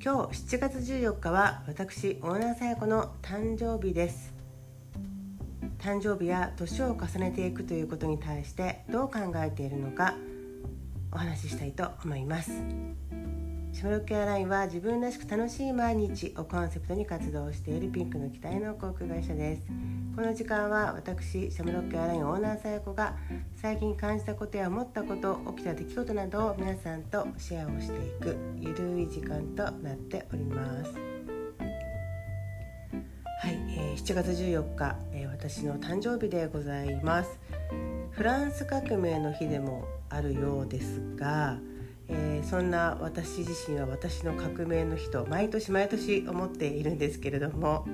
今日7月14日は私オーナーさやこの誕生日です。誕生日や年を重ねていくということに対してどう考えているのかお話ししたいと思います。シムロケアラインは自分らしく楽しい毎日をコンセプトに活動しているピンクの期待の航空会社です。この時間は私シャムロックアラインオーナーさや子が最近感じたことや思ったこと起きた出来事などを皆さんとシェアをしていくゆるい時間となっております。はい、えー、7月14日、えー、私の誕生日でございます。フランス革命の日でもあるようですがえー、そんな私自身は私の革命の日と毎年毎年思っているんですけれども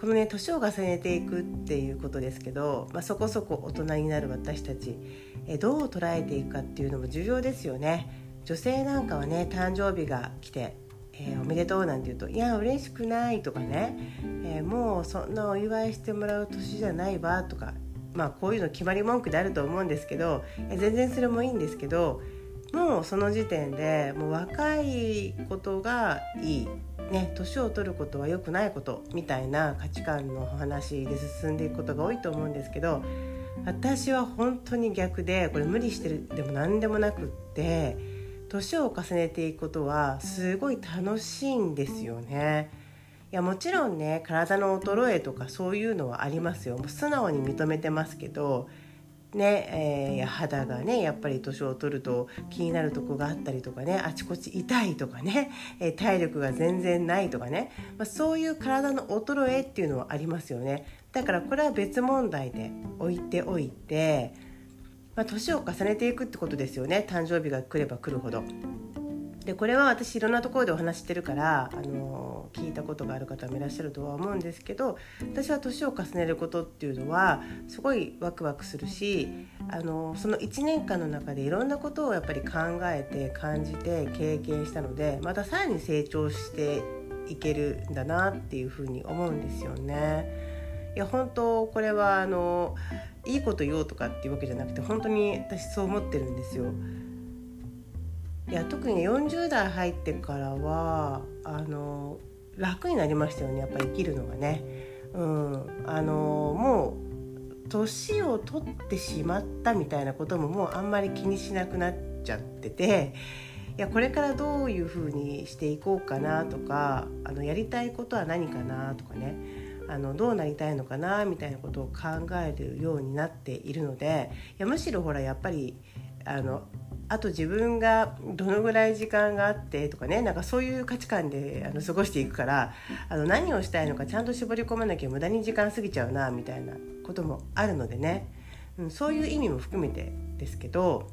このね年を重ねていくっていうことですけど、まあ、そこそこ大人になる私たち、え、どう捉えていくかっていうのも重要ですよね。女性なんかはね誕生日が来てえー、おめでとうなんて言うと「いや嬉しくない」とかね、えー、もうそんなお祝いしてもらう年じゃないわとかまあこういうの決まり文句であると思うんですけど、えー、全然それもいいんですけどもうその時点でもう若いことがいいね、年を取ることは良くないことみたいな価値観の話で進んでいくことが多いと思うんですけど私は本当に逆でこれ無理してるでも何でもなくって年を重ねていくことはすごい楽しいんですよね。いやもちろんね体の衰えとかそういうのはありますよもう素直に認めてますけどねえー、肌がねやっぱり年を取ると気になるとこがあったりとかねあちこち痛いとかね、えー、体力が全然ないとかね、まあ、そういう体の衰えっていうのはありますよねだからこれは別問題で置いておいて、まあ、年を重ねていくってことですよね誕生日が来れば来るほど。でこれは私いろんなところでお話してるからあの聞いたことがある方もいらっしゃるとは思うんですけど私は年を重ねることっていうのはすごいワクワクするしあのその1年間の中でいろんなことをやっぱり考えて感じて経験したのでまたさらに成長していけるんだなっていうふうに思うんですよね。いや本当これはあのいいこと言おうとかっていうわけじゃなくて本当に私そう思ってるんですよ。いや特に40代入ってからはあの楽になりましたよねやっぱり生きるのがね。うん、あのもう年を取ってしまったみたいなことももうあんまり気にしなくなっちゃってていやこれからどういうふうにしていこうかなとかあのやりたいことは何かなとかねあのどうなりたいのかなみたいなことを考えるようになっているのでいやむしろほらやっぱりあのあと自分がどのぐらい時間があってとかねなんかそういう価値観であの過ごしていくからあの何をしたいのかちゃんと絞り込まなきゃ無駄に時間過ぎちゃうなみたいなこともあるのでね、うん、そういう意味も含めてですけど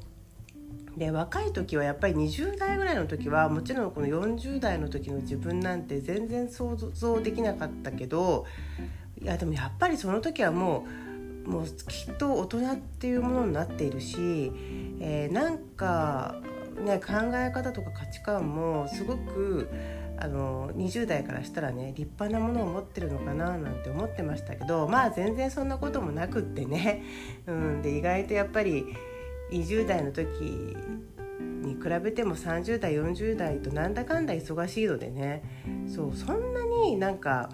で若い時はやっぱり20代ぐらいの時はもちろんこの40代の時の自分なんて全然想像できなかったけどいやでもやっぱりその時はもうもうきっと大人っていうものになっているし、えー、なんか、ね、考え方とか価値観もすごくあの20代からしたらね立派なものを持ってるのかななんて思ってましたけどまあ全然そんなこともなくってね、うん、で意外とやっぱり20代の時に比べても30代40代となんだかんだ忙しいのでね。そうそんなになんか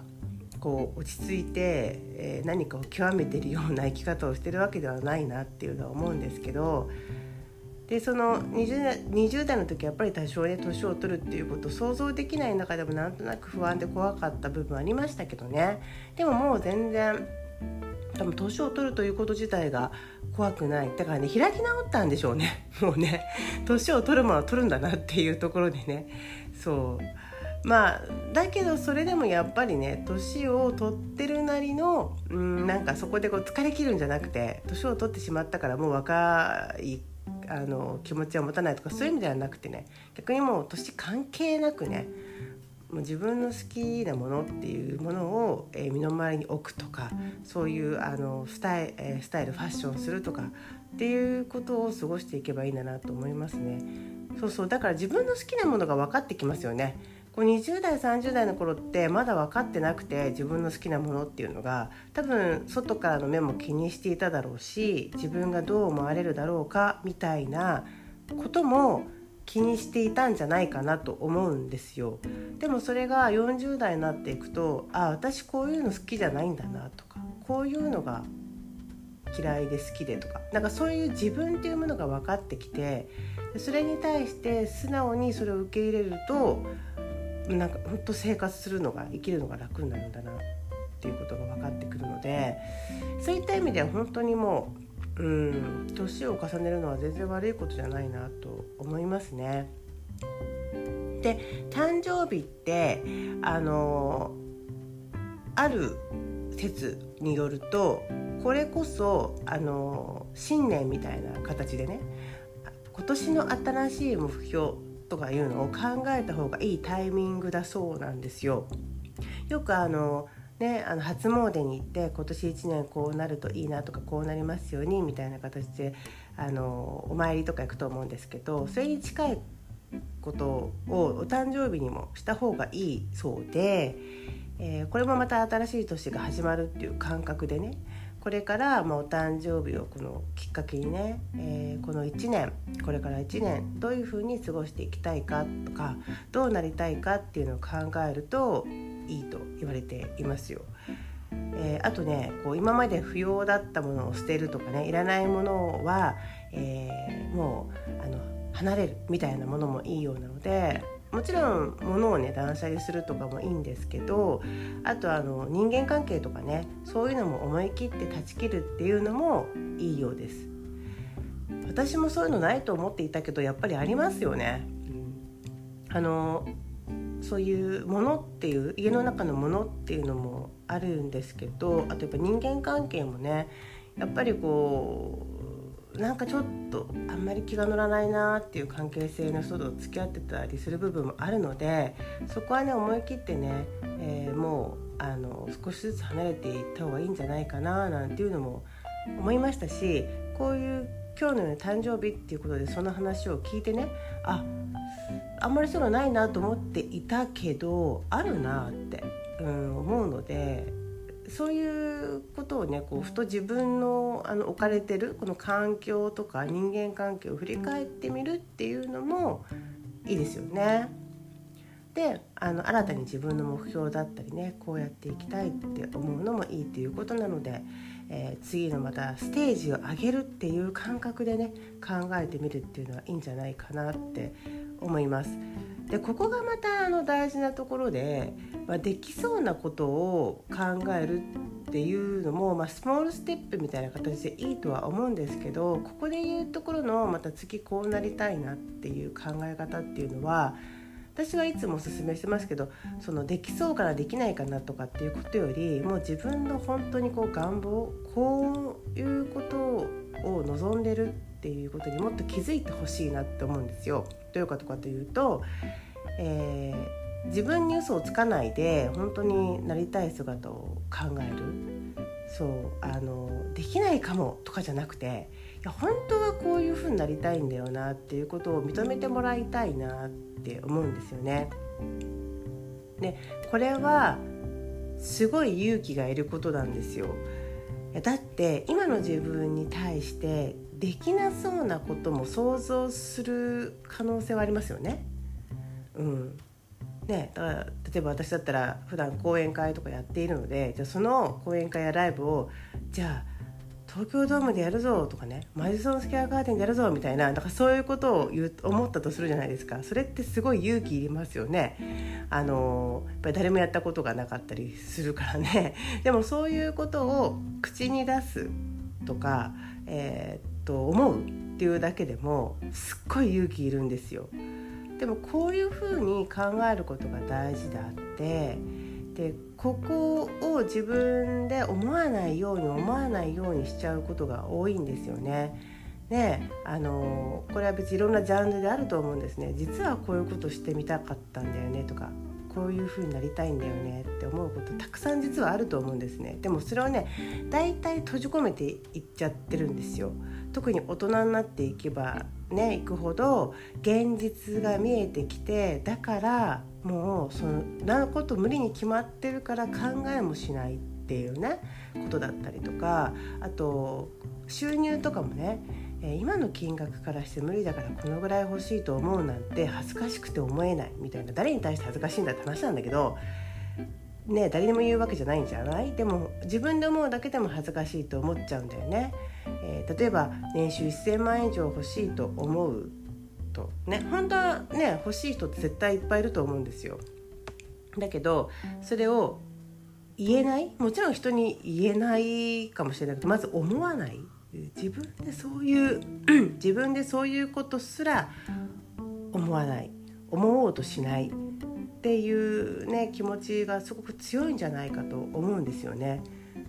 こう落ち着いて、えー、何かを極めてるような生き方をしてるわけではないなっていうのは思うんですけどでその 20, 代 ,20 代の時やっぱり多少ね年を取るっていうこと想像できない中でもなんとなく不安で怖かった部分ありましたけどね。でももう全然多分年を取るということ自体が怖くない。だからね開き直ったんでしょうね。もうね年を取るものは取るんだなっていうところでね。そう。まあだけどそれでもやっぱりね年を取ってるなりのうんなんかそこでこう疲れ切るんじゃなくて年を取ってしまったからもう若いあの気持ちを持たないとかそういう意味ではなくてね逆にもう年関係なくねもう自分の好きなものっていうものを、え、身の回りに置くとかそういうあのスタイ,、え、スタイルファッションするとかっていうことを過ごしていけばいいんだなと思いますね。そうそうだから自分の好きなものが分かってきますよね。こう20代30代の頃ってまだ分かってなくて自分の好きなものっていうのが多分外からの目も気にしていただろうし自分がどう思われるだろうかみたいなことも気にしていたんじゃないかなと思うんですよ。でもそれが40代になっていくとあ私こういうの好きじゃないんだなとかこういうのが嫌いで好きでとかなんかそういう自分っていうものが分かってきてそれに対して素直にそれを受け入れるとなんか本当生活するのが生きるのが楽になるんだなっていうことが分かってくるのでそういった意味では本当にもううん年を重ねるのは全然悪いことじゃないなと思いますね。で誕生日ってあのある説によるとこれこそあの新年みたいな形でね今年の新しい目標とかいうのを考えた方がいいタイミングだそうなんですよ。よくあのね、あの初詣に行って今年1年こうなるといいなとかこうなりますようにみたいな形であのお参りとか行くと思うんですけどそれに近いことをお誕生日にもした方がいいそうで、えー、これもまた新しい年が始まるっていう感覚でねこれからまあお誕生日をこのきっかけにね、えー、この1年これから1年どういうふうに過ごしていきたいかとかどうなりたいかっていうのを考えるといいと言われていますよ。えー、あとねこう今まで不要だったものを捨てるとかねいらないものは、えー、もうあの離れるみたいなものもいいようなのでもちろん物をね断捨離するとかもいいんですけどあとあの人間関係とかねそういうのも思い切って断ち切るっていうのもいいようです。私もそういうのないと思っていたけどやっぱりありますよね、うん、あのそういうものっていう家の中のものっていうのもあるんですけどあとやっぱ人間関係もねやっぱりこうなんかちょっとあんまり気が乗らないなっていう関係性の人と付き合ってたりする部分もあるのでそこはね思い切ってね、えー、もうあの少しずつ離れていった方がいいんじゃないかななんていうのも思いましたしこういう今日のように誕生日っていうことでその話を聞いてねああんまりそういうのないなと思っていたけどあるなって、うん、思うのでそういうことをねこうふと自分のあの置かれてるこの環境とか人間関係を振り返ってみるっていうのもいいですよね。であの新たに自分の目標だったりねこうやっていきたいって思うのもいいっていうことなので、えー、次のまたステージを上げるっていう感覚でね考えてみるっていうのはいいんじゃないかなって思います。でここがまたあの大事なところで、まあ、できそうなことを考えるっていうのも、まあ、スモールステップみたいな形でいいとは思うんですけどここで言うところのまた次こうなりたいなっていう考え方っていうのは私はいつもおすすめしてますけどそのできそうからできないかなとかっていうことよりもう自分の本当にこう願望こういうことを望んでるっていうことにもっと気づいてほしいなって思うんですよ。どういうことかというと、えー、自分に嘘をつかないで本当になりたい姿を考えるそうあのできないかもとかじゃなくていや本当はこういう風になりたいんだよなっていうことを認めてもらいたいなって思うんですよね。でこれはすごい勇気がいることなんですよ。だって今の自分に対してできなそうなことも想像する可能性はありますよね。うん。ね、だから例えば私だったら普段講演会とかやっているのでじゃあその講演会やライブをじゃあ東京ドームでやるぞとかねマジソンスケアガーデンでやるぞみたいなだかそういうことを言う思ったとするじゃないですか。それってすごい勇気いりますよね。あのやっぱり誰もやったことがなかったりするからね。でもそういうことを口に出すとか、えー、と思うっていうだけでもすっごい勇気いるんですよ。でもこういうふうに考えることが大事であってでここを自分で思わないように思わないようにしちゃうことが多いんですよね。ねあのこれは別にいろんなジャンルであると思うんですね実はこういうことしてみたかったんだよねとかこういう風になりたいんだよねって思うことたくさん実はあると思うんですねでもそれをね大体閉じ込めていっちゃってるんですよ特に大人になっていけばねいくほど現実が見えてきてだからもうそのなこと無理に決まってるから考えもしないっていうねことだったりとかあと収入とかもねえ今の金額からして無理だからこのぐらい欲しいと思うなんて恥ずかしくて思えないみたいな誰に対して恥ずかしいんだって話なんだけどね誰にも言うわけじゃないんじゃない？でも自分で思うだけでも恥ずかしいと思っちゃうんだよね。えー、例えば年収1,000万円以上欲しいと思うとね本当はね欲しい人って絶対いっぱいいると思うんですよ。だけどそれを言えない？もちろん人に言えないかもしれなくてまず思わない自分でそういう自分でそういうことすら思わない思おうとしないっていうね気持ちがすごく強いんじゃないかと思うんですよね。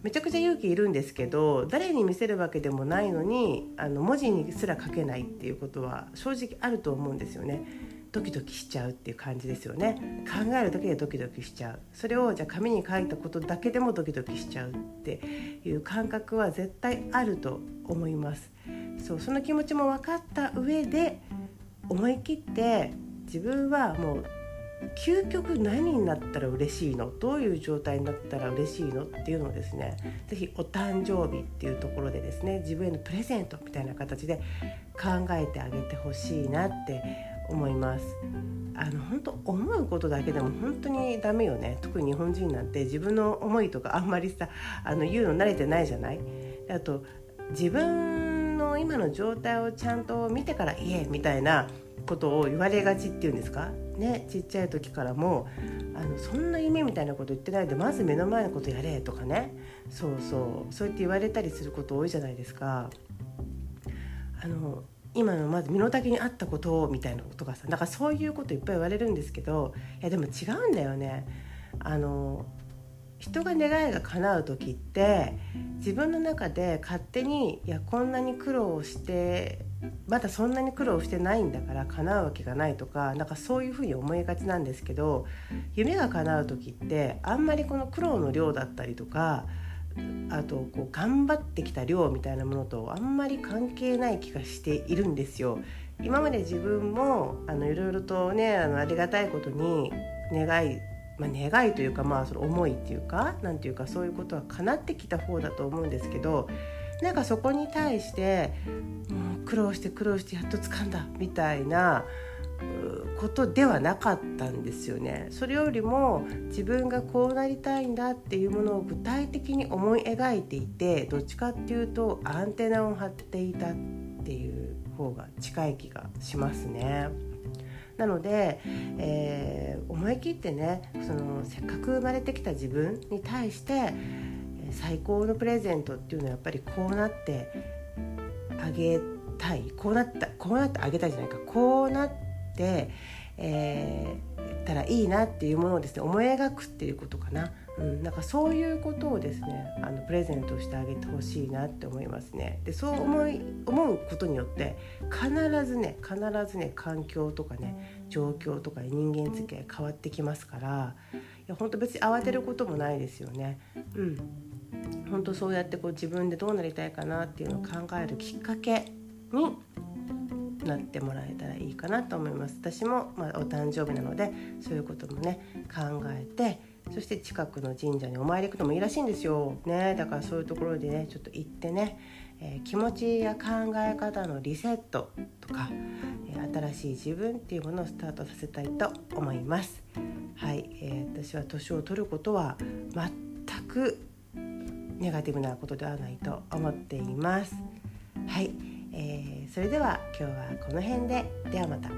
めちゃくちゃ勇気いるんですけど誰に見せるわけでもないのにあの文字にすら書けないっていうことは正直あると思うんですよね。ドキドキしちゃうっていう感じですよね。考えるだけでドキドキしちゃう。それをじゃあ紙に書いたことだけでもドキドキしちゃうっていう感覚は絶対あると思います。そうその気持ちも分かった上で思い切って自分はもう究極何になったら嬉しいの？どういう状態になったら嬉しいのっていうのをですね是非お誕生日っていうところでですね自分へのプレゼントみたいな形で考えてあげてほしいなって思います。あの本当思うことだけでも本当にダメよね。特に日本人なんて自分の思いとかあんまりさあの言うの慣れてないじゃない？あと自分の今の状態をちゃんと見てから言えみたいなことを言われがちっていうんですか？ねちっちゃい時からもあのそんな夢みたいなこと言ってないでまず目の前のことやれとかね。そうそう。そうやって言われたりすること多いじゃないですか。あの今のまず身の丈に合ったことみたいなことがさだからそういうこといっぱい言われるんですけどいやでも違うんだよね。あの人が願いが叶う時って自分の中で勝手にいやこんなに苦労してまだそんなに苦労してないんだから叶うわけがないとかなんかそういうふうに思いがちなんですけど夢が叶う時ってあんまりこの苦労の量だったりとかあとこう頑張ってきた量みたいなものとあんまり関係ない気がしているんですよ。今まで自分もあのいろいろとねあのありがたいことに願い、まあ、願いというかまあその思いっていうかなんていうかそういうことは叶ってきた方だと思うんですけどなんかそこに対してもう苦労して苦労してやっと掴んだみたいなことではなかったんですよね。それよりも自分がこうなりたいんだっていうものを具体的に思い描いていてどっちかっていうとアンテナを張っていたっていう方が近い気がしますね。なので、えー、思い切ってねそのせっかく生まれてきた自分に対して最高のプレゼントっていうのはやっぱりこうなってあげたい。こうなったこうなってあげたいじゃないか。こうなってて、えー、たらいいなっていうものをですね思い描くっていうことかな、うん、なんかそういうことをですねあのプレゼントしてあげてほしいなって思いますね。でそう思い思うことによって必ずね必ずね環境とかね状況とか人間付き合い変わってきますからいや本当別に慌てることもないですよね。うん本当そうやってこう自分でどうなりたいかなっていうのを考えるきっかけになってもらえたらいいかなと思います。私も、まあ、お誕生日なのでそういうこともね考えてそして近くの神社にお参り行くのもいいらしいんですよ、ね、だからそういうところでねちょっと行ってね、えー、気持ちや考え方のリセットとか、えー、新しい自分っていうものをスタートさせたいと思います。はい、えー、私は年を取ることは全くネガティブなことではないと思っています。はい。えー、それでは今日はこの辺でではまた。